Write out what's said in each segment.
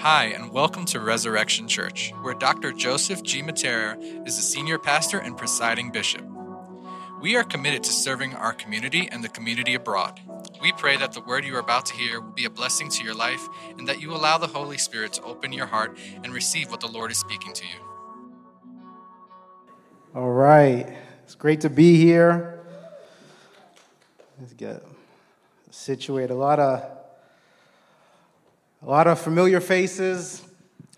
Hi, and welcome to Resurrection Church, where Dr. Joseph G. Mattera is the senior pastor and presiding bishop. We are committed to serving our community and the community abroad. We pray that the word you are about to hear will be a blessing to your life and that you allow the Holy Spirit to open your heart and receive what the Lord is speaking to you. All right. It's great to be here. Let's get situated. A lot of a lot of familiar faces,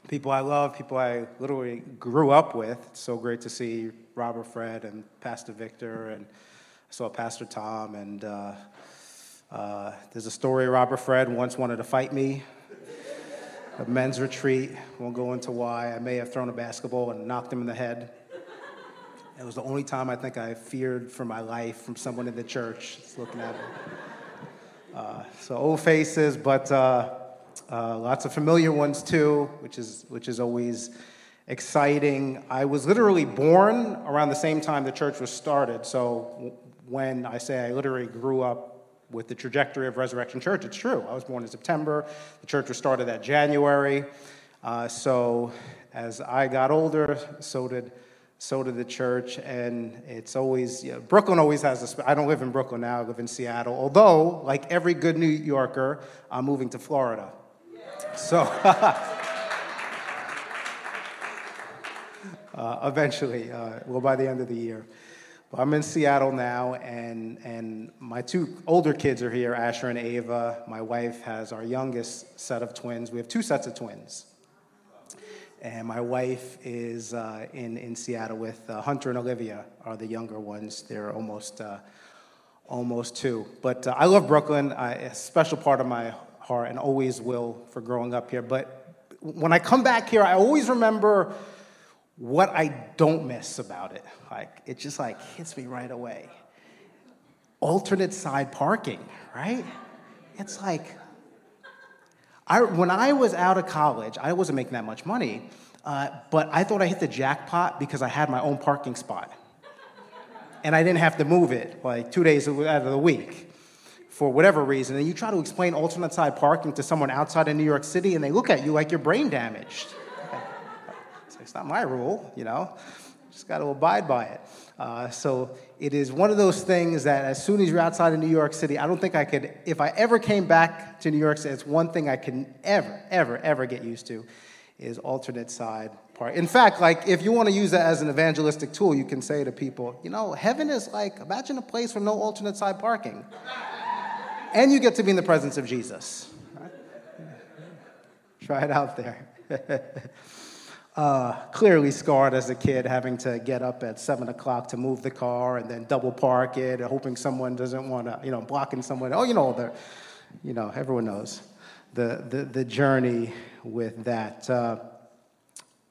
people I love, people I literally grew up with. It's so great to see Robert Fred and Pastor Victor, and I saw Pastor Tom. And uh, uh, there's a story Robert Fred once wanted to fight me. A men's retreat, won't go into why. I may have thrown a basketball and knocked him in the head. It was the only time I think I feared for my life from someone in the church looking at me. Uh, so old faces, but uh, uh, lots of familiar ones too, which is, which is always exciting. I was literally born around the same time the church was started. So when I say I literally grew up with the trajectory of Resurrection Church, it's true. I was born in September. The church was started that January. Uh, so as I got older, so did so did the church, and it's always you know, Brooklyn always has a. I don't live in Brooklyn now; I live in Seattle. Although, like every good New Yorker, I'm moving to Florida. So, uh, eventually, uh, well, by the end of the year. But I'm in Seattle now, and, and my two older kids are here, Asher and Ava. My wife has our youngest set of twins. We have two sets of twins. And my wife is uh, in, in Seattle with uh, Hunter and Olivia, are the younger ones. They're almost, uh, almost two. But uh, I love Brooklyn. a special part of my heart and always will for growing up here. But when I come back here, I always remember what I don't miss about it. Like, it just like hits me right away. Alternate side parking, right? It's like, I, when I was out of college, I wasn't making that much money, uh, but I thought I hit the jackpot because I had my own parking spot. And I didn't have to move it like two days out of the week for whatever reason, and you try to explain alternate side parking to someone outside of New York City, and they look at you like you're brain damaged. It's, not my rule, you know. Just got to abide by it. Uh, so it is one of those things that as soon as you're outside of New York City, I don't think I could, if I ever came back to New York City, it's one thing I can ever, ever, ever get used to is alternate side park. In fact, like if you want to use that as an evangelistic tool, you can say to people, you know, heaven is like, imagine a place with no alternate side parking and you get to be in the presence of Jesus. Right? Try it out there. uh, clearly scarred as a kid, having to get up at seven o'clock to move the car and then double park it, hoping someone doesn't want to, you know, blocking someone. Oh, you know, the, you know, everyone knows the the, the journey with that. Uh,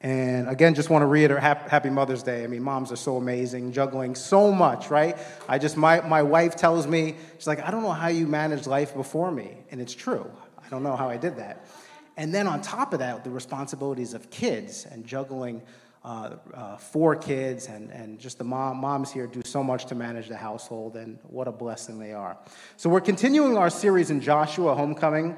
and again, just want to reiterate happy Mother's Day. I mean, moms are so amazing, juggling so much, right? I just, my, my wife tells me, she's like, I don't know how you managed life before me. And it's true. I don't know how I did that. And then on top of that, the responsibilities of kids and juggling uh, uh, four kids and, and just the mom, moms here do so much to manage the household, and what a blessing they are. So we're continuing our series in Joshua Homecoming,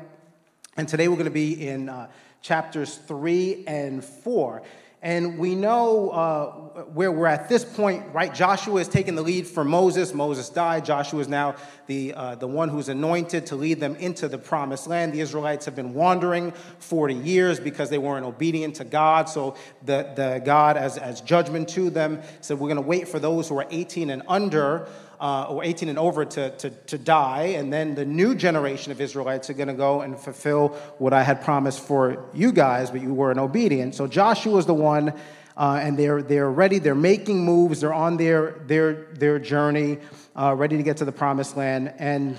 and today we're going to be in. Uh, chapters 3 and 4. And we know uh, where we're at this point, right? Joshua is taking the lead for Moses. Moses died. Joshua is now the, uh, the one who's anointed to lead them into the promised land. The Israelites have been wandering 40 years because they weren't obedient to God. So the, the God, as, as judgment to them, said, We're going to wait for those who are 18 and under uh, or 18 and over to, to, to die, and then the new generation of Israelites are going to go and fulfill what I had promised for you guys, but you weren't obedient. So Joshua is the one, uh, and they're, they're ready, they're making moves, they're on their, their, their journey, uh, ready to get to the promised land. And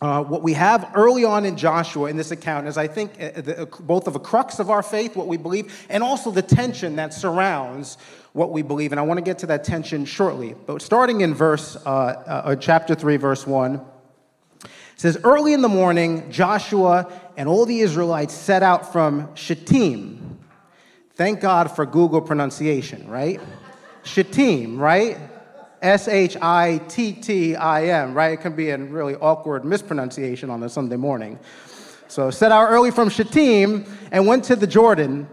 uh, what we have early on in Joshua in this account is, I think, uh, the, uh, both of a crux of our faith, what we believe, and also the tension that surrounds what we believe. And I want to get to that tension shortly. But starting in verse, uh, uh, chapter 3, verse 1, it says, Early in the morning, Joshua and all the Israelites set out from Shittim. Thank God for Google pronunciation, right? Shittim, right? S H I T T I M, right? It can be a really awkward mispronunciation on a Sunday morning. So set out early from Shittim and went to the Jordan,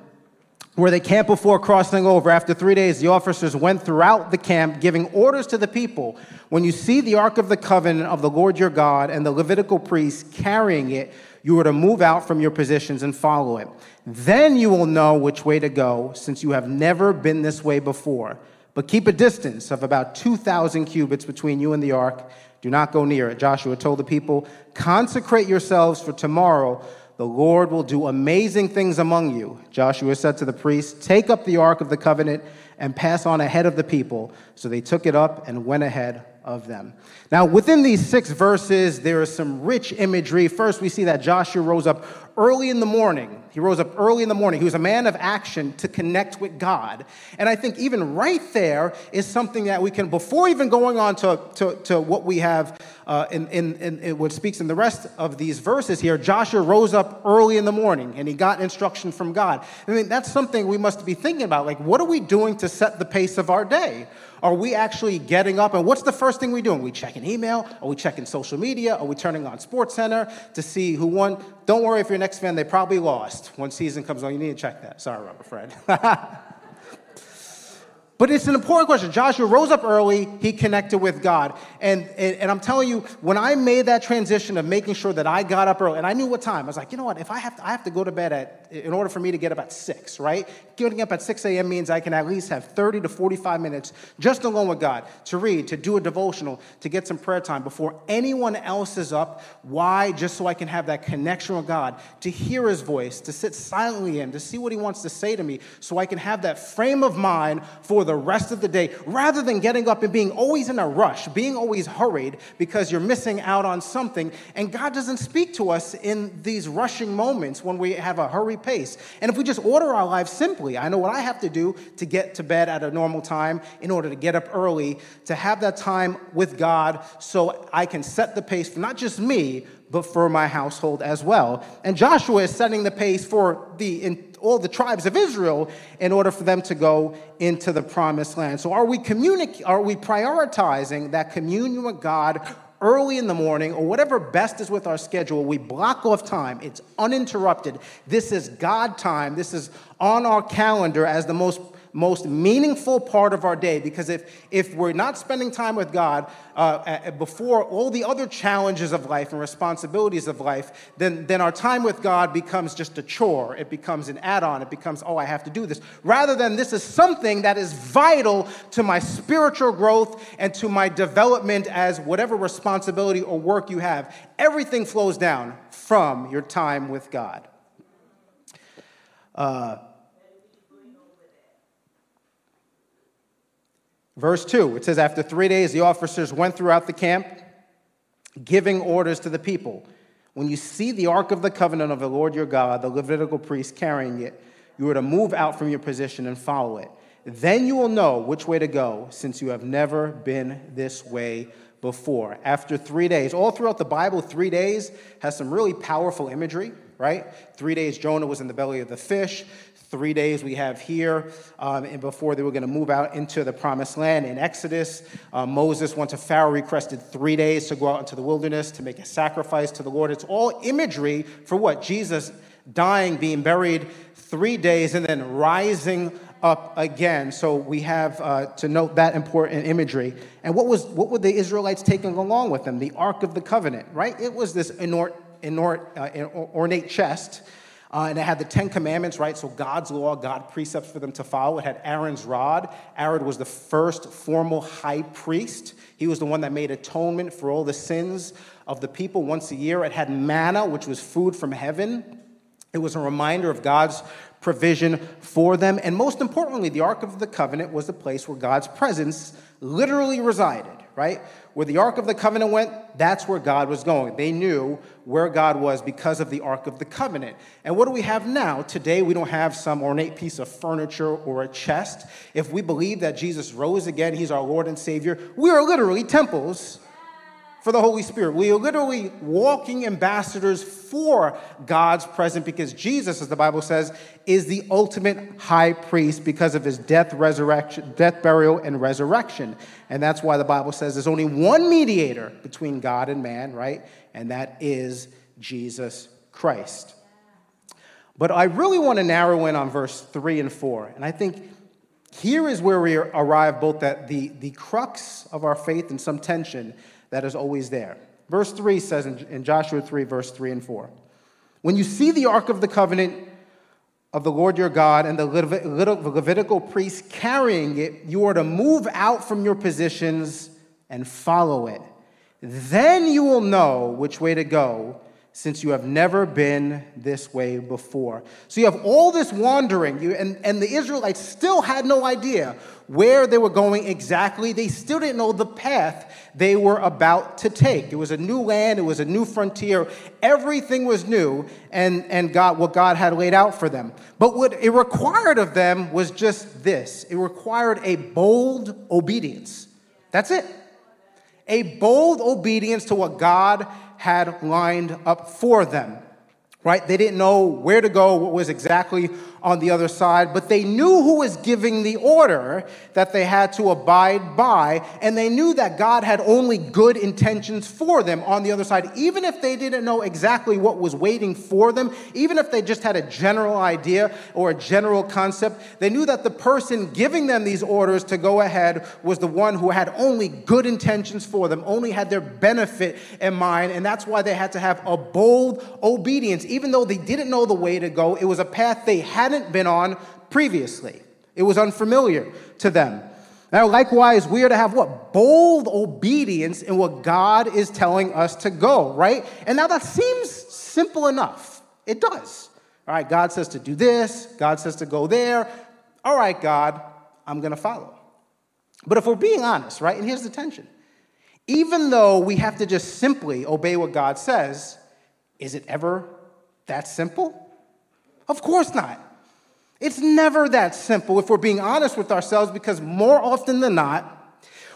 where they camped before crossing over. After three days, the officers went throughout the camp, giving orders to the people When you see the Ark of the Covenant of the Lord your God and the Levitical priests carrying it, you are to move out from your positions and follow it. Then you will know which way to go, since you have never been this way before. But keep a distance of about 2,000 cubits between you and the ark. Do not go near it. Joshua told the people, Consecrate yourselves for tomorrow. The Lord will do amazing things among you. Joshua said to the priests, Take up the ark of the covenant and pass on ahead of the people. So they took it up and went ahead of them. Now, within these six verses, there is some rich imagery. First, we see that Joshua rose up early in the morning. He rose up early in the morning. He was a man of action to connect with God. And I think even right there is something that we can, before even going on to, to, to what we have uh, in, in, in, in what speaks in the rest of these verses here, Joshua rose up early in the morning and he got instruction from God. I mean, that's something we must be thinking about. Like, what are we doing to set the pace of our day? Are we actually getting up? And what's the first thing we doing? We checking email? Are we checking social media? Are we turning on SportsCenter to see who won? Don't worry if your Knicks fan, they probably lost. When season comes on, you need to check that. Sorry, Robert Fred. But it's an important question. Joshua rose up early, he connected with God. And, and, and, I'm telling you, when I made that transition of making sure that I got up early, and I knew what time, I was like, you know what, if I have to, I have to go to bed at, in order for me to get up at 6, right? Getting up at 6 a.m. means I can at least have 30 to 45 minutes just alone with God to read, to do a devotional, to get some prayer time before anyone else is up. Why? Just so I can have that connection with God, to hear his voice, to sit silently in, to see what he wants to say to me, so I can have that frame of mind for the rest of the day rather than getting up and being always in a rush, being always hurried because you're missing out on something. And God doesn't speak to us in these rushing moments when we have a hurry pace. And if we just order our lives simply, I know what I have to do to get to bed at a normal time in order to get up early, to have that time with God so I can set the pace for not just me, but for my household as well. And Joshua is setting the pace for the, in, all the tribes of Israel in order for them to go into the promised land. So are we communic- are we prioritizing that communion with God early in the morning or whatever best is with our schedule, we block off time. It's uninterrupted. This is God time. This is on our calendar as the most most meaningful part of our day because if, if we're not spending time with God uh, before all the other challenges of life and responsibilities of life, then, then our time with God becomes just a chore. It becomes an add on. It becomes, oh, I have to do this. Rather than this is something that is vital to my spiritual growth and to my development as whatever responsibility or work you have. Everything flows down from your time with God. Uh, Verse 2, it says, After three days, the officers went throughout the camp, giving orders to the people. When you see the Ark of the Covenant of the Lord your God, the Levitical priest carrying it, you are to move out from your position and follow it. Then you will know which way to go, since you have never been this way before. After three days, all throughout the Bible, three days has some really powerful imagery, right? Three days Jonah was in the belly of the fish three days we have here, um, and before they were going to move out into the promised land. In Exodus, uh, Moses went to Pharaoh, requested three days to go out into the wilderness to make a sacrifice to the Lord. It's all imagery for what? Jesus dying, being buried three days, and then rising up again. So we have uh, to note that important imagery. And what was what were the Israelites taking along with them? The Ark of the Covenant, right? It was this uh, ornate chest uh, and it had the Ten Commandments, right? So God's law, God precepts for them to follow. It had Aaron's rod. Aaron was the first formal high priest. He was the one that made atonement for all the sins of the people once a year. It had manna, which was food from heaven. It was a reminder of God's provision for them. And most importantly, the Ark of the Covenant was the place where God's presence literally resided, right? Where the Ark of the Covenant went, that's where God was going. They knew where God was because of the Ark of the Covenant. And what do we have now? Today, we don't have some ornate piece of furniture or a chest. If we believe that Jesus rose again, He's our Lord and Savior, we are literally temples for the Holy Spirit. We are literally walking ambassadors for God's presence because Jesus, as the Bible says, is the ultimate high priest because of his death, resurrection, death, burial, and resurrection. And that's why the Bible says there's only one mediator between God and man, right? And that is Jesus Christ. But I really want to narrow in on verse 3 and 4. And I think here is where we arrive both at the, the crux of our faith and some tension that is always there. Verse 3 says in, Joshua 3, verse 3 and 4 When you see the ark of the covenant of the Lord your God and the Levitical priests carrying it, you are to move out from your positions and follow it. Then you will know which way to go since you have never been this way before. So you have all this wandering, you, and, and the Israelites still had no idea where they were going exactly. They still didn't know the path they were about to take. It was a new land, it was a new frontier. Everything was new, and, and God, what God had laid out for them. But what it required of them was just this it required a bold obedience. That's it. A bold obedience to what God had lined up for them. Right? They didn't know where to go, what was exactly on the other side, but they knew who was giving the order that they had to abide by, and they knew that God had only good intentions for them on the other side. Even if they didn't know exactly what was waiting for them, even if they just had a general idea or a general concept, they knew that the person giving them these orders to go ahead was the one who had only good intentions for them, only had their benefit in mind, and that's why they had to have a bold obedience. Even though they didn't know the way to go, it was a path they hadn't hadn't been on previously. It was unfamiliar to them. Now, likewise, we are to have what? Bold obedience in what God is telling us to go, right? And now that seems simple enough. It does. All right, God says to do this, God says to go there. All right, God, I'm going to follow. But if we're being honest, right, and here's the tension even though we have to just simply obey what God says, is it ever that simple? Of course not. It's never that simple if we're being honest with ourselves, because more often than not,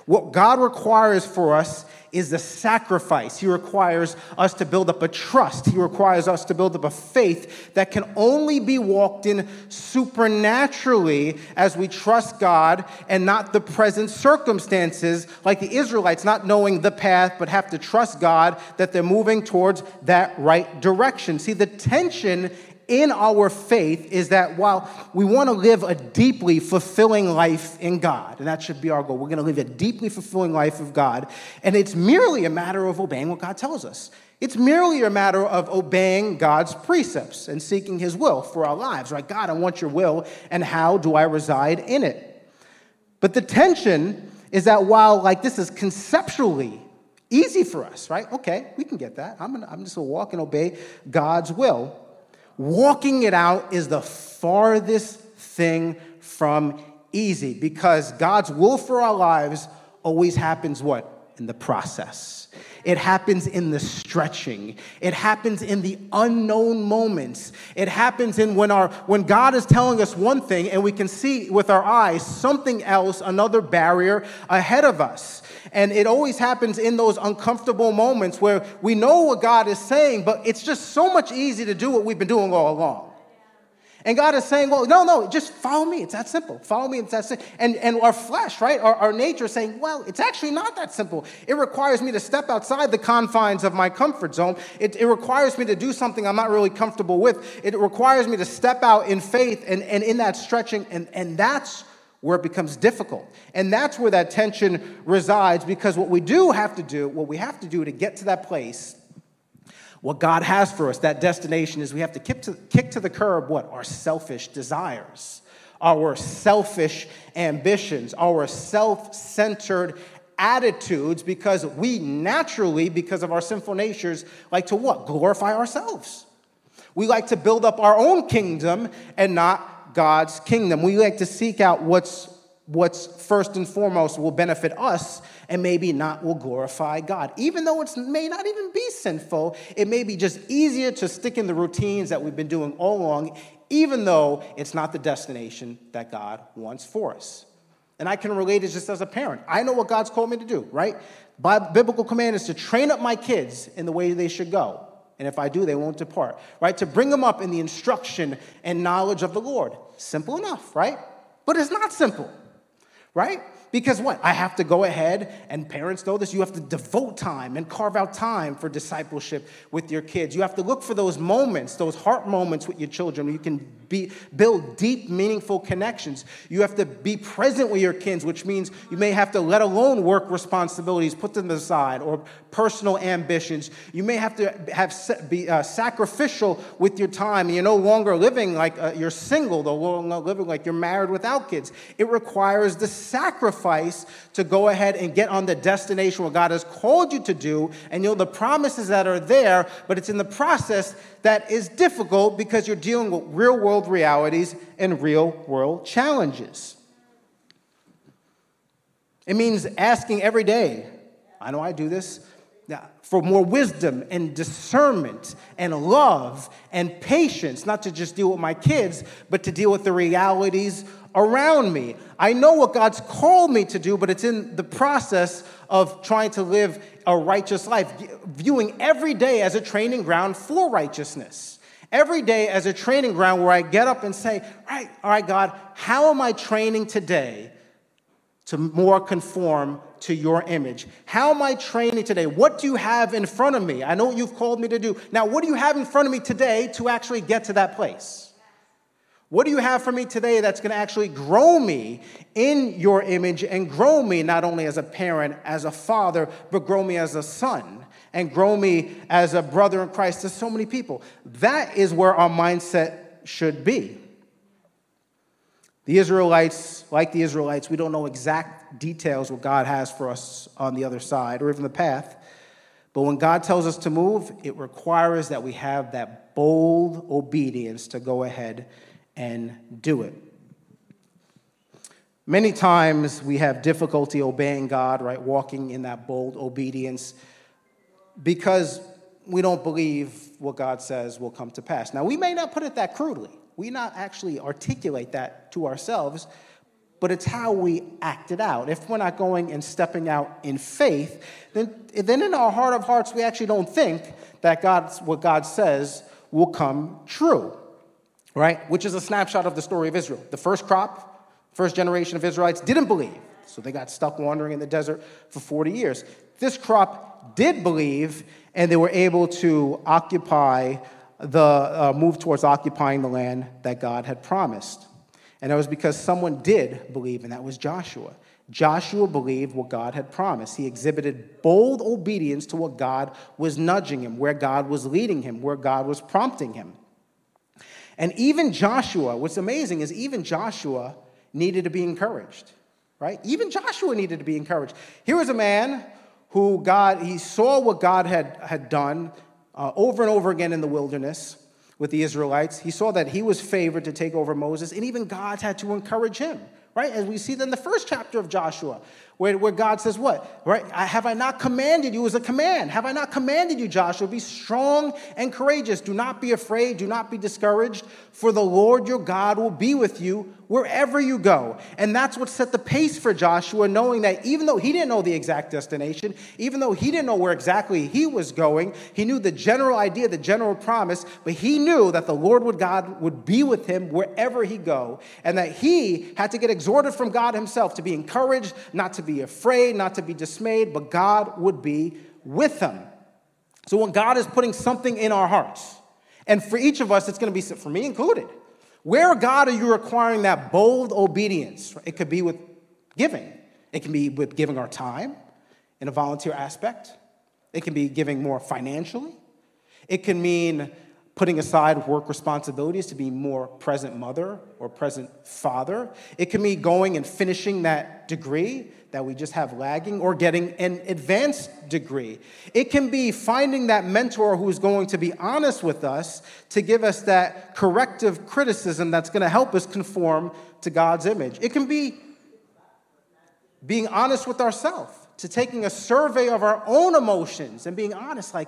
what God requires for us is the sacrifice. He requires us to build up a trust. He requires us to build up a faith that can only be walked in supernaturally as we trust God and not the present circumstances, like the Israelites, not knowing the path, but have to trust God that they're moving towards that right direction. See, the tension in our faith is that while we want to live a deeply fulfilling life in God, and that should be our goal, we're going to live a deeply fulfilling life of God, and it's merely a matter of obeying what God tells us. It's merely a matter of obeying God's precepts and seeking His will for our lives, right? God, I want your will, and how do I reside in it? But the tension is that while, like, this is conceptually easy for us, right? Okay, we can get that. I'm, gonna, I'm just going to walk and obey God's will. Walking it out is the farthest thing from easy because God's will for our lives always happens what? In the process. It happens in the stretching. It happens in the unknown moments. It happens in when our when God is telling us one thing and we can see with our eyes something else, another barrier ahead of us. And it always happens in those uncomfortable moments where we know what God is saying, but it's just so much easier to do what we've been doing all along. And God is saying, well, no, no, just follow me. It's that simple. Follow me. It's that simple. And, and our flesh, right, our, our nature is saying, well, it's actually not that simple. It requires me to step outside the confines of my comfort zone. It, it requires me to do something I'm not really comfortable with. It requires me to step out in faith and, and in that stretching. And, and that's where it becomes difficult. And that's where that tension resides because what we do have to do, what we have to do to get to that place, what God has for us, that destination, is we have to kick to, kick to the curb what? Our selfish desires, our selfish ambitions, our self centered attitudes because we naturally, because of our sinful natures, like to what? Glorify ourselves. We like to build up our own kingdom and not God's kingdom. We like to seek out what's, what's first and foremost will benefit us and maybe not will glorify God. Even though it may not even be sinful, it may be just easier to stick in the routines that we've been doing all along, even though it's not the destination that God wants for us. And I can relate it just as a parent. I know what God's called me to do, right? Biblical command is to train up my kids in the way they should go. And if I do, they won't depart, right? To bring them up in the instruction and knowledge of the Lord. Simple enough, right? But it's not simple, right? Because what? I have to go ahead, and parents know this, you have to devote time and carve out time for discipleship with your kids. You have to look for those moments, those heart moments with your children you can be, build deep, meaningful connections. You have to be present with your kids, which means you may have to let alone work responsibilities, put them aside, or personal ambitions. You may have to have be uh, sacrificial with your time. You're no longer living like uh, you're single, no longer living like you're married without kids. It requires the sacrifice to go ahead and get on the destination what God has called you to do, and you know the promises that are there, but it's in the process that is difficult because you're dealing with real world realities and real world challenges. It means asking every day, I know I do this, for more wisdom and discernment and love and patience, not to just deal with my kids, but to deal with the realities around me. I know what God's called me to do, but it's in the process of trying to live a righteous life, viewing every day as a training ground for righteousness. Every day as a training ground where I get up and say, right, all right, God, how am I training today to more conform to your image? How am I training today? What do you have in front of me? I know what you've called me to do. Now, what do you have in front of me today to actually get to that place? What do you have for me today that's going to actually grow me in your image and grow me not only as a parent, as a father, but grow me as a son and grow me as a brother in Christ to so many people? That is where our mindset should be. The Israelites, like the Israelites, we don't know exact details what God has for us on the other side or even the path. But when God tells us to move, it requires that we have that bold obedience to go ahead and do it. Many times we have difficulty obeying God, right? Walking in that bold obedience because we don't believe what God says will come to pass. Now, we may not put it that crudely. We not actually articulate that to ourselves, but it's how we act it out. If we're not going and stepping out in faith, then, then in our heart of hearts, we actually don't think that God's, what God says will come true right? Which is a snapshot of the story of Israel. The first crop, first generation of Israelites didn't believe, so they got stuck wandering in the desert for 40 years. This crop did believe, and they were able to occupy the uh, move towards occupying the land that God had promised. And that was because someone did believe, and that was Joshua. Joshua believed what God had promised. He exhibited bold obedience to what God was nudging him, where God was leading him, where God was prompting him. And even Joshua, what's amazing is even Joshua needed to be encouraged, right? Even Joshua needed to be encouraged. Here was a man who God, he saw what God had, had done uh, over and over again in the wilderness with the Israelites. He saw that he was favored to take over Moses, and even God had to encourage him right? As we see in the first chapter of Joshua, where, where God says, What? Right? Have I not commanded you as a command? Have I not commanded you, Joshua? Be strong and courageous. Do not be afraid. Do not be discouraged, for the Lord your God will be with you wherever you go. And that's what set the pace for Joshua, knowing that even though he didn't know the exact destination, even though he didn't know where exactly he was going, he knew the general idea, the general promise, but he knew that the Lord would God would be with him wherever he go, and that he had to get exhorted from God himself to be encouraged, not to be afraid, not to be dismayed, but God would be with them. So when God is putting something in our hearts, and for each of us, it's going to be, for me included, where, God, are you requiring that bold obedience? It could be with giving, it can be with giving our time in a volunteer aspect, it can be giving more financially, it can mean putting aside work responsibilities to be more present mother or present father. It can be going and finishing that degree that we just have lagging or getting an advanced degree. It can be finding that mentor who's going to be honest with us to give us that corrective criticism that's going to help us conform to God's image. It can be being honest with ourselves, to taking a survey of our own emotions and being honest like,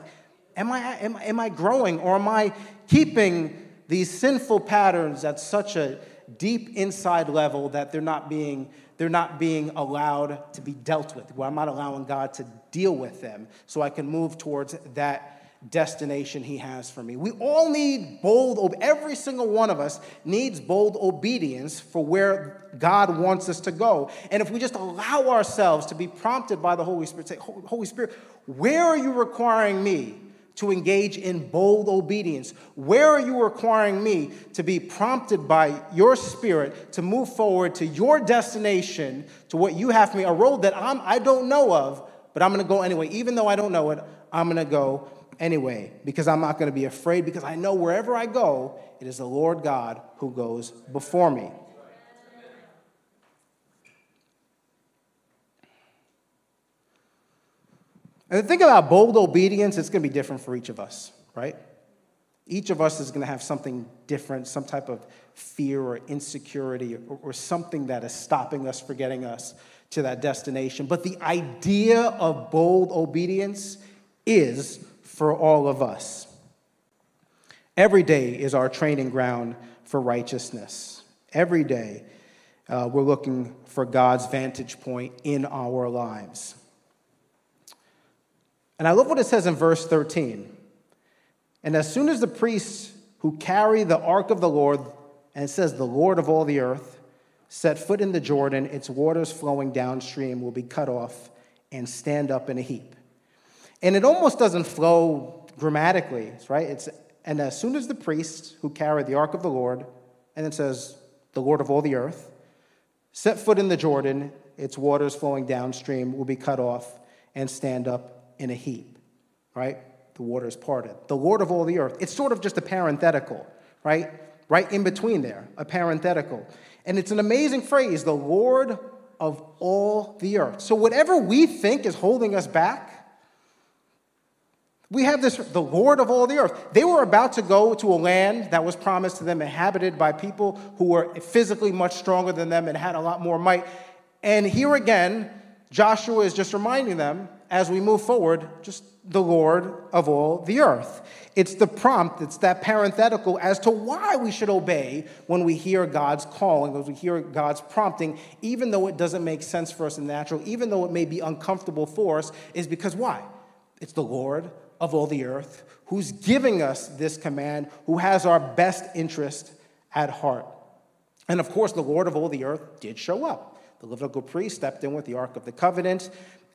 am I, am, am I growing or am I keeping these sinful patterns at such a deep inside level that they're not being they're not being allowed to be dealt with. Well, I'm not allowing God to deal with them so I can move towards that destination he has for me. We all need bold, every single one of us needs bold obedience for where God wants us to go. And if we just allow ourselves to be prompted by the Holy Spirit, say, Holy Spirit, where are you requiring me to engage in bold obedience? Where are you requiring me to be prompted by your spirit to move forward to your destination, to what you have for me, a road that I'm, I don't know of, but I'm to go anyway. Even though I don't know it, I'm to go anyway because I'm not to be afraid because I know wherever I go, it is the Lord God who goes before me. And the thing about bold obedience, it's going to be different for each of us, right? Each of us is going to have something different, some type of fear or insecurity or, or something that is stopping us for getting us to that destination. But the idea of bold obedience is for all of us. Every day is our training ground for righteousness. Every day, uh, we're looking for God's vantage point in our lives. And I love what it says in verse 13. And as soon as the priests who carry the ark of the Lord, and it says the Lord of all the earth, set foot in the Jordan, its waters flowing downstream will be cut off and stand up in a heap. And it almost doesn't flow grammatically, right? It's, and as soon as the priests who carry the ark of the Lord, and it says the Lord of all the earth, set foot in the Jordan, its waters flowing downstream will be cut off and stand up in a heap, right? The waters parted. The Lord of all the earth. It's sort of just a parenthetical, right? Right in between there, a parenthetical. And it's an amazing phrase, the Lord of all the earth. So, whatever we think is holding us back, we have this, the Lord of all the earth. They were about to go to a land that was promised to them, inhabited by people who were physically much stronger than them and had a lot more might. And here again, Joshua is just reminding them as we move forward, just the Lord of all the earth. It's the prompt, it's that parenthetical as to why we should obey when we hear God's calling, when we hear God's prompting, even though it doesn't make sense for us in natural, even though it may be uncomfortable for us, is because why? It's the Lord of all the earth who's giving us this command, who has our best interest at heart. And of course, the Lord of all the earth did show up. The Levitical priest stepped in with the Ark of the Covenant,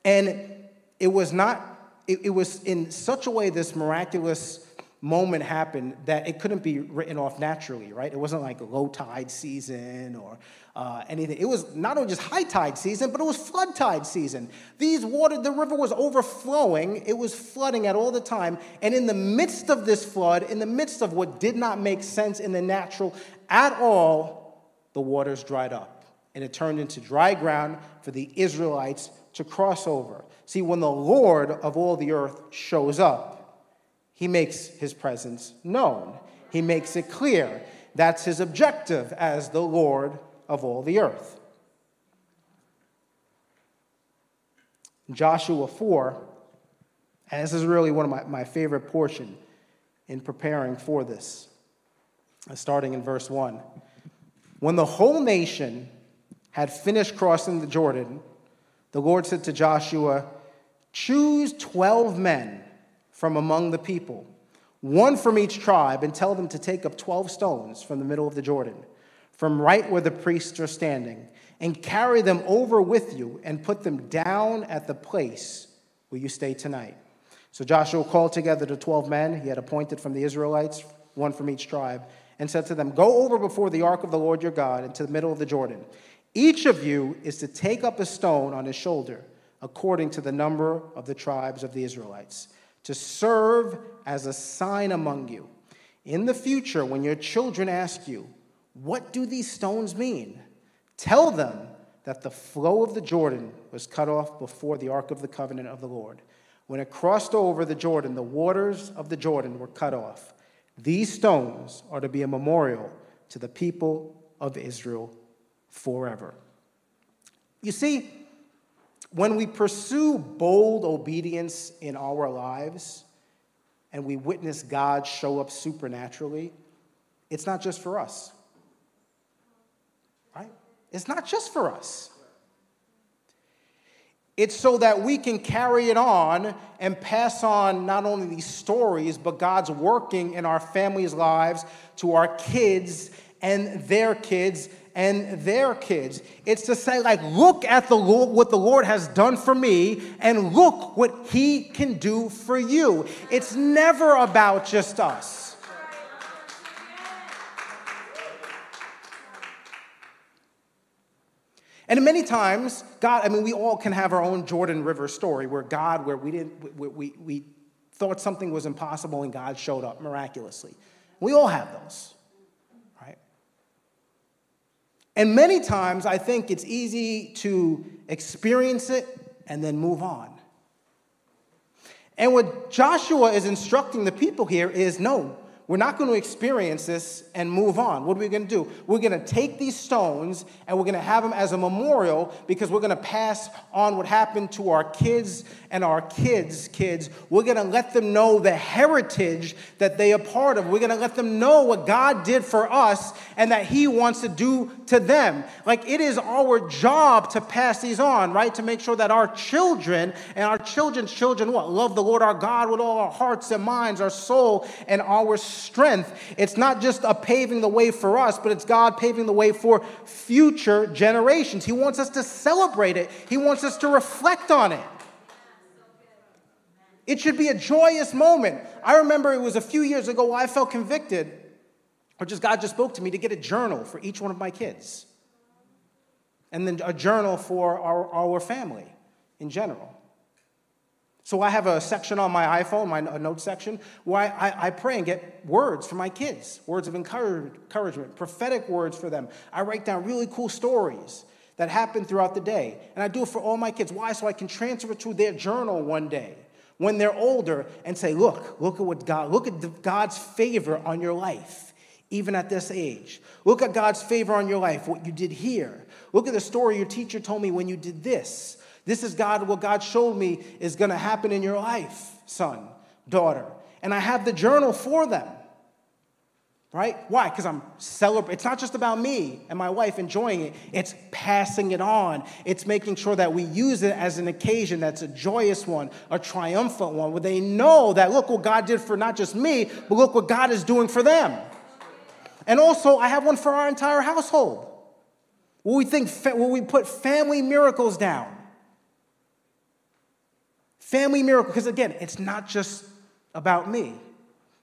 and it was not, it, it was in such a way this miraculous moment happened that it couldn't be written off naturally, right? It wasn't like low tide season or uh, anything. It was not only just high tide season, but it was flood tide season. These water, the river was overflowing. It was flooding at all the time. And in the midst of this flood, in the midst of what did not make sense in the natural at all, the waters dried up. And it turned into dry ground for the Israelites to cross over. See, when the Lord of all the earth shows up, he makes his presence known. He makes it clear. That's his objective as the Lord of all the earth. Joshua 4, and this is really one of my, my favorite portion in preparing for this, uh, starting in verse 1. When the whole nation had finished crossing the Jordan, the Lord said to Joshua, Choose 12 men from among the people, one from each tribe, and tell them to take up 12 stones from the middle of the Jordan, from right where the priests are standing, and carry them over with you and put them down at the place where you stay tonight. So Joshua called together the 12 men he had appointed from the Israelites, one from each tribe, and said to them, Go over before the ark of the Lord your God into the middle of the Jordan. Each of you is to take up a stone on his shoulder, according to the number of the tribes of the Israelites, to serve as a sign among you. In the future, when your children ask you, What do these stones mean? Tell them that the flow of the Jordan was cut off before the ark of the covenant of the Lord. When it crossed over the Jordan, the waters of the Jordan were cut off. These stones are to be a memorial to the people of Israel forever. You see, when we pursue bold obedience in our lives and we witness God show up supernaturally, it's not just for us. Right? It's not just for us. It's so that we can carry it on and pass on not only these stories, but God's working in our families' lives to our kids and their kids and their kids. It's to say, like, look at the Lord, what the Lord has done for me, and look what He can do for you. It's never about just us. And many times, God, I mean, we all can have our own Jordan River story where God, where we didn't, we, we, we thought something was impossible and God showed up miraculously. We all have those, right? And many times, I think it's easy to experience it and then move on. And what Joshua is instructing the people here is no, we're not going to experience this and move on. What are we going to do? We're going to take these stones and we're going to have them as a memorial because we're going to pass on what happened to our kids and our kids' kids. We're going to let them know the heritage that they are part of. We're going to let them know what God did for us and that He wants to do to them. Like it is our job to pass these on, right? To make sure that our children and our children's children what? Love the Lord our God with all our hearts and minds, our soul, and our strength. It's not just a paving the way for us, but it's God paving the way for future generations. He wants us to celebrate it, He wants us to reflect on it. It should be a joyous moment. I remember it was a few years ago I felt convicted, or just God just spoke to me to get a journal for each one of my kids. And then a journal for our, our family in general. So I have a section on my iPhone, my note section, where I, I, pray and get words for my kids, words of encouragement, prophetic words for them. I write down really cool stories that happen throughout the day. And I do it for all my kids. Why? So I can transfer it to their journal one day when they're older and say, look, look at what God, look at God's favor on your life, even at this age. Look at God's favor on your life, what you did here. Look at the story your teacher told me when you did this. This is God, what God showed me is going to happen in your life, son, daughter. And I have the journal for them. Right? Why? Because I'm celebrating. It's not just about me and my wife enjoying it, it's passing it on. It's making sure that we use it as an occasion that's a joyous one, a triumphant one, where they know that look what God did for not just me, but look what God is doing for them. And also, I have one for our entire household. Where we think, where we put family miracles down. Family miracle, because again, it's not just about me,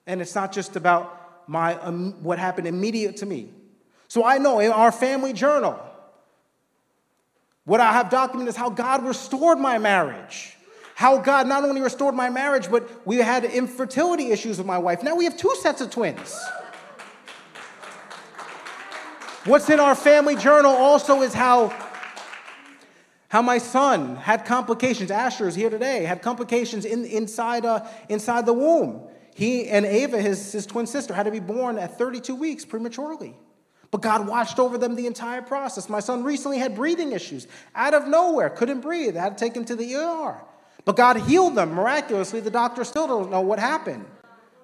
and it's not just about my um, what happened immediate to me. So I know in our family journal, what I have documented is how God restored my marriage. How God not only restored my marriage, but we had infertility issues with my wife. Now we have two sets of twins. What's in our family journal also is how how my son had complications. Asher is here today, had complications in, inside, uh, inside the womb. He and Ava, his, his twin sister, had to be born at 32 weeks prematurely. But God watched over them the entire process. My son recently had breathing issues out of nowhere, couldn't breathe, had to take him to the ER. But God healed them miraculously. The doctor still don't know what happened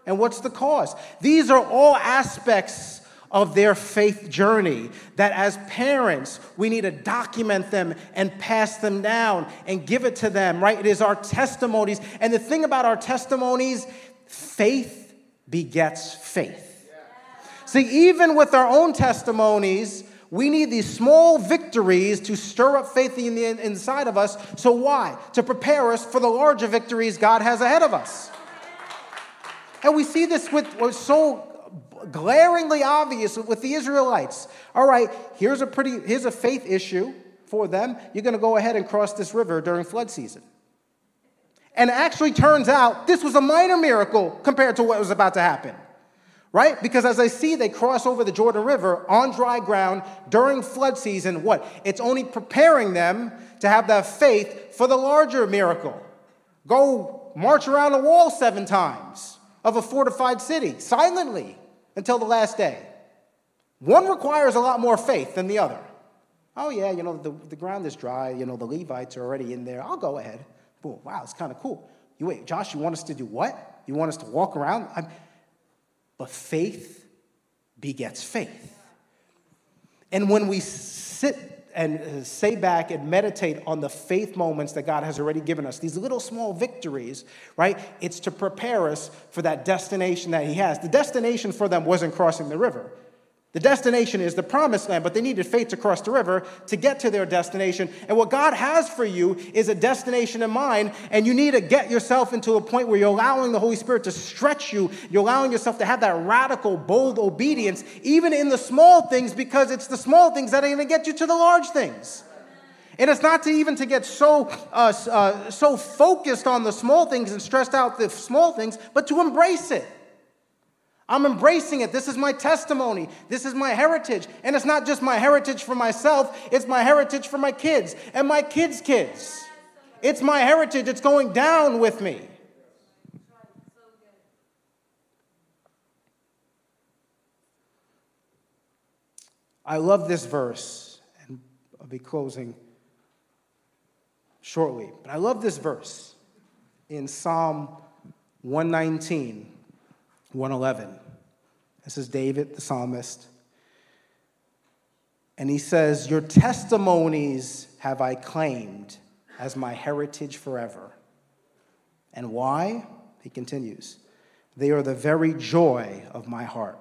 and what's the cause. These are all aspects of their faith journey. That as parents, we need to document them and pass them down and give it to them, right? It is our testimonies. And the thing about our testimonies, faith begets faith. See, even with our own testimonies, we need these small victories to stir up faith in the inside of us. So, why? To prepare us for the larger victories God has ahead of us. And we see this with so glaringly obvious with the Israelites. All right, here's a pretty here's a faith issue for them. You're going to go ahead and cross this river during flood season. And actually turns out this was a minor miracle compared to what was about to happen. Right? Because as I see they cross over the Jordan River on dry ground during flood season, what? It's only preparing them to have that faith for the larger miracle. Go march around a wall seven times of a fortified city silently until the last day. One requires a lot more faith than the other. Oh, yeah, you know, the, the ground is dry. You know, the Levites are already in there. I'll go ahead. Boom. Wow, it's kind of cool. You wait, Josh, you want us to do what? You want us to walk around? I'm... But faith begets faith. And when we sit and uh, say back and meditate on the faith moments that God has already given us. These little small victories, right? It's to prepare us for that destination that He has. The destination for them wasn't crossing the river. The destination is the promised land, but they needed faith to cross the river to get to their destination. And what God has for you is a destination in mind, and you need to get yourself into a point where you're allowing the Holy Spirit to stretch you. You're allowing yourself to have that radical, bold obedience, even in the small things, because it's the small things that are going to get you to the large things. And it's not to even to get so, uh, uh, so focused on the small things and stressed out the small things, but to embrace it. I'm embracing it. This is my testimony. This is my heritage. And it's not just my heritage for myself, it's my heritage for my kids and my kids' kids. It's my heritage. It's going down with me. I love this verse, and I'll be closing shortly. But I love this verse in Psalm 119. 111. This is David, the psalmist. And he says, Your testimonies have I claimed as my heritage forever. And why? He continues, They are the very joy of my heart.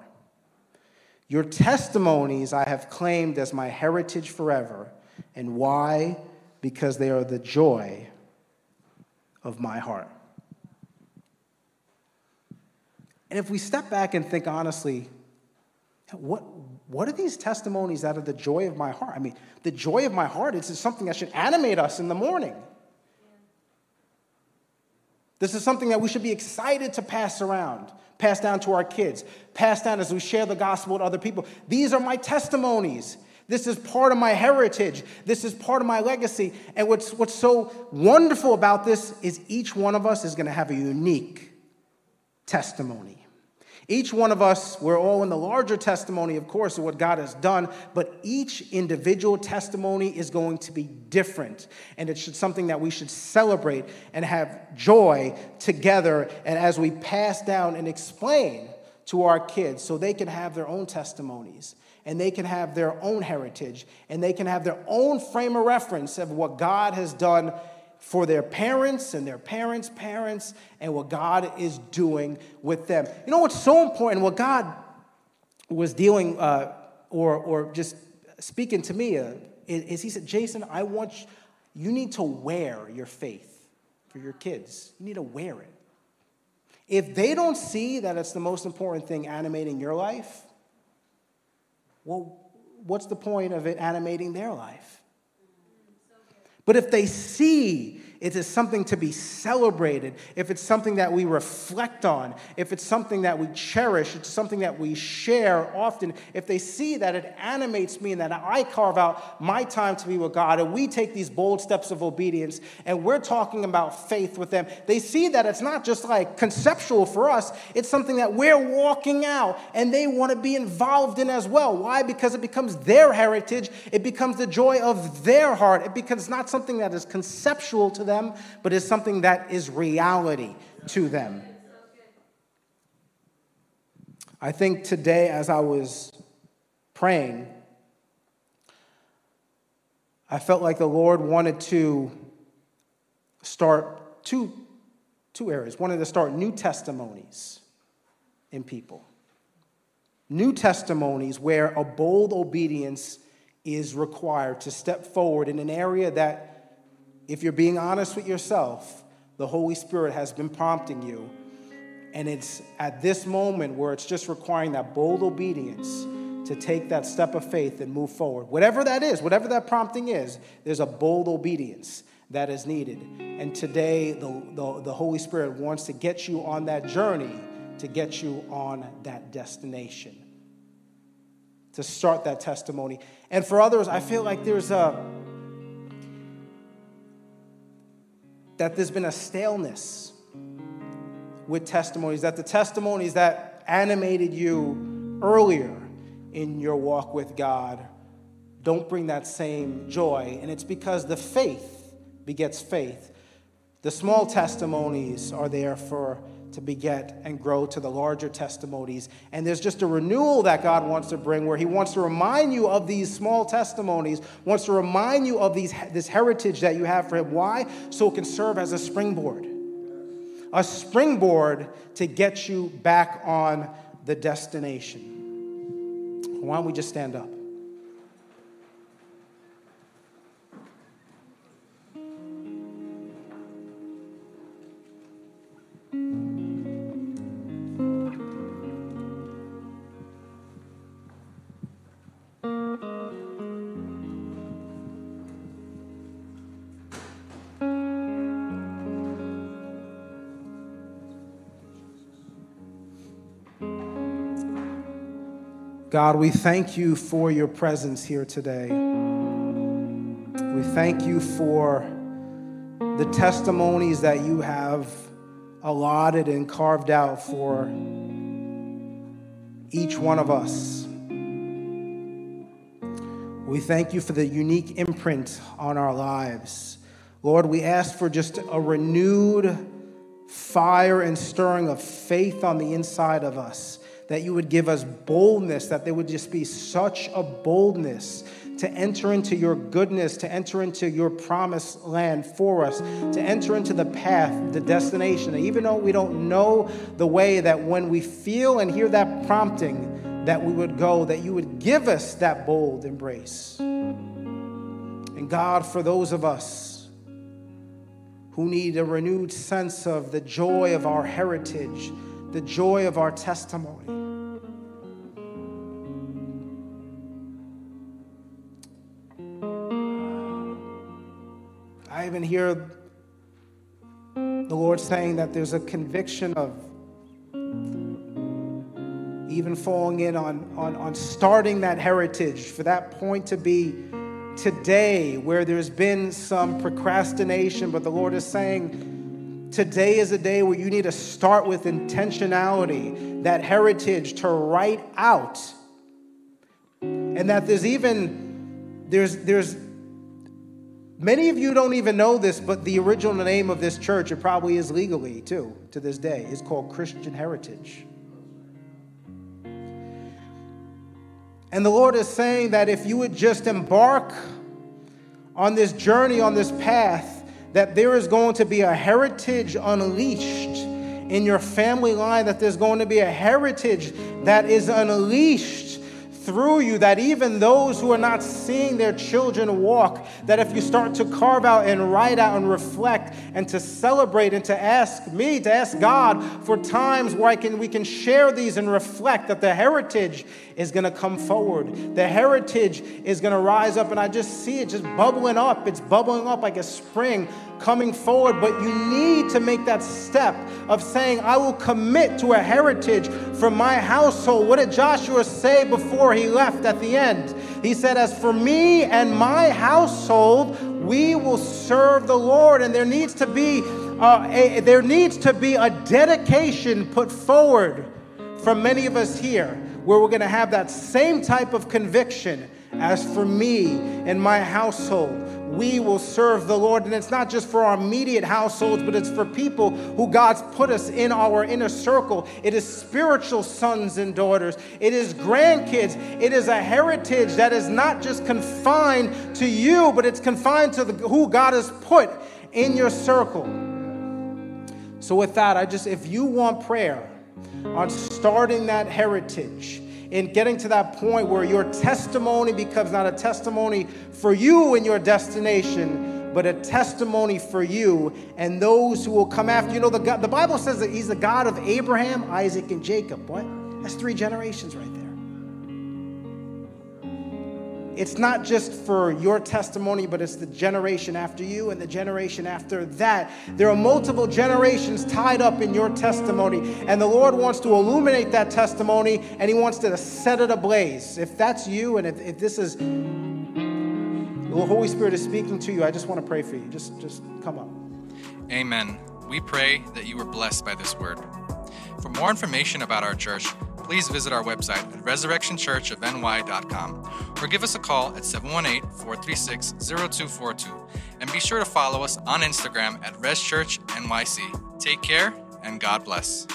Your testimonies I have claimed as my heritage forever. And why? Because they are the joy of my heart. And if we step back and think honestly, what, what are these testimonies that are the joy of my heart? I mean, the joy of my heart is something that should animate us in the morning. This is something that we should be excited to pass around, pass down to our kids, pass down as we share the gospel with other people. These are my testimonies. This is part of my heritage. This is part of my legacy. And what's, what's so wonderful about this is each one of us is going to have a unique testimony. Each one of us, we're all in the larger testimony, of course, of what God has done, but each individual testimony is going to be different. And it's something that we should celebrate and have joy together. And as we pass down and explain to our kids so they can have their own testimonies and they can have their own heritage and they can have their own frame of reference of what God has done for their parents and their parents' parents and what God is doing with them. You know what's so important? What God was dealing uh, or, or just speaking to me uh, is, He said, Jason, I want you, you need to wear your faith for your kids. You need to wear it. If they don't see that it's the most important thing animating your life, well, what's the point of it animating their life? But if they see it is something to be celebrated, if it's something that we reflect on, if it's something that we cherish, it's something that we share often, if they see that it animates me and that I carve out my time to be with God and we take these bold steps of obedience and we're talking about faith with them, they see that it's not just like conceptual for us, it's something that we're walking out and they want to be involved in as well. Why? Because it becomes their heritage, it becomes the joy of their heart, it becomes not something that is conceptual to them, but is something that is reality to them. I think today, as I was praying, I felt like the Lord wanted to start two, two areas. Wanted to start new testimonies in people. New testimonies where a bold obedience is required to step forward in an area that if you're being honest with yourself, the Holy Spirit has been prompting you. And it's at this moment where it's just requiring that bold obedience to take that step of faith and move forward. Whatever that is, whatever that prompting is, there's a bold obedience that is needed. And today, the, the, the Holy Spirit wants to get you on that journey to get you on that destination, to start that testimony. And for others, I feel like there's a that there's been a staleness with testimonies, that the testimonies that animated you earlier in your walk with God don't bring that same joy. And it's because the faith begets faith. The small testimonies are there for to beget and grow to the larger testimonies. And there's just a renewal that God wants to bring where He wants to remind you of these small testimonies, wants to remind you of these, this heritage that you have for Him. Why? So it can serve as a springboard. A springboard to get you back on the destination. Why don't we just stand up? God, we thank you for your presence here today. We thank you for the testimonies that you have allotted and carved out for each one of us. We thank you for the unique imprint on our lives. Lord, we ask for just a renewed fire and stirring of faith on the inside of us that you would give us boldness, that there would just be such a boldness to enter into your goodness, to enter into your promised land for us, to enter into the path, the destination. even though we don't know the way, that when we feel and hear that prompting, that we would go, that you would give us that bold embrace. And God, for those of us who need a renewed sense of the joy of our heritage, the joy of our testimony. I even hear the Lord saying that there's a conviction of even falling in on, on, on starting that heritage, for that point to be today where there's been some procrastination, but the Lord is saying, Today is a day where you need to start with intentionality, that heritage to write out. And that there's even, there's, there's, many of you don't even know this, but the original name of this church, it probably is legally too, to this day, is called Christian Heritage. And the Lord is saying that if you would just embark on this journey, on this path, that there is going to be a heritage unleashed in your family line, that there's going to be a heritage that is unleashed through you that even those who are not seeing their children walk, that if you start to carve out and write out and reflect and to celebrate and to ask me, to ask God for times where I can, we can share these and reflect that the heritage is going to come forward. The heritage is going to rise up, and I just see it just bubbling up. It's bubbling up like a spring coming forward, but you need to make that step of saying, I will commit to a heritage for my household. What did Joshua say before he left at the end? He said, As for me and my household, we will serve the Lord. And there needs to be uh, a, there needs to be a dedication put forward from many of us here where we're going to have that same type of conviction as for me and my household we will serve the Lord. And it's not just for our immediate households, but it's for people who God's put us in our inner circle. It is spiritual sons and daughters, it is grandkids. It is a heritage that is not just confined to you, but it's confined to the, who God has put in your circle. So, with that, I just, if you want prayer on starting that heritage, in getting to that point where your testimony becomes not a testimony for you and your destination, but a testimony for you and those who will come after. You know, the, God, the Bible says that He's the God of Abraham, Isaac, and Jacob. What? That's three generations right there. It's not just for your testimony, but it's the generation after you and the generation after that. There are multiple generations tied up in your testimony, and the Lord wants to illuminate that testimony and He wants to set it ablaze. If that's you, and if, if this is the Holy Spirit is speaking to you, I just want to pray for you. Just, just come up. Amen. We pray that you were blessed by this word. For more information about our church, please visit our website at resurrectionchurchofny.com or give us a call at 718 436 0242. And be sure to follow us on Instagram at ResChurchNYC. Take care and God bless.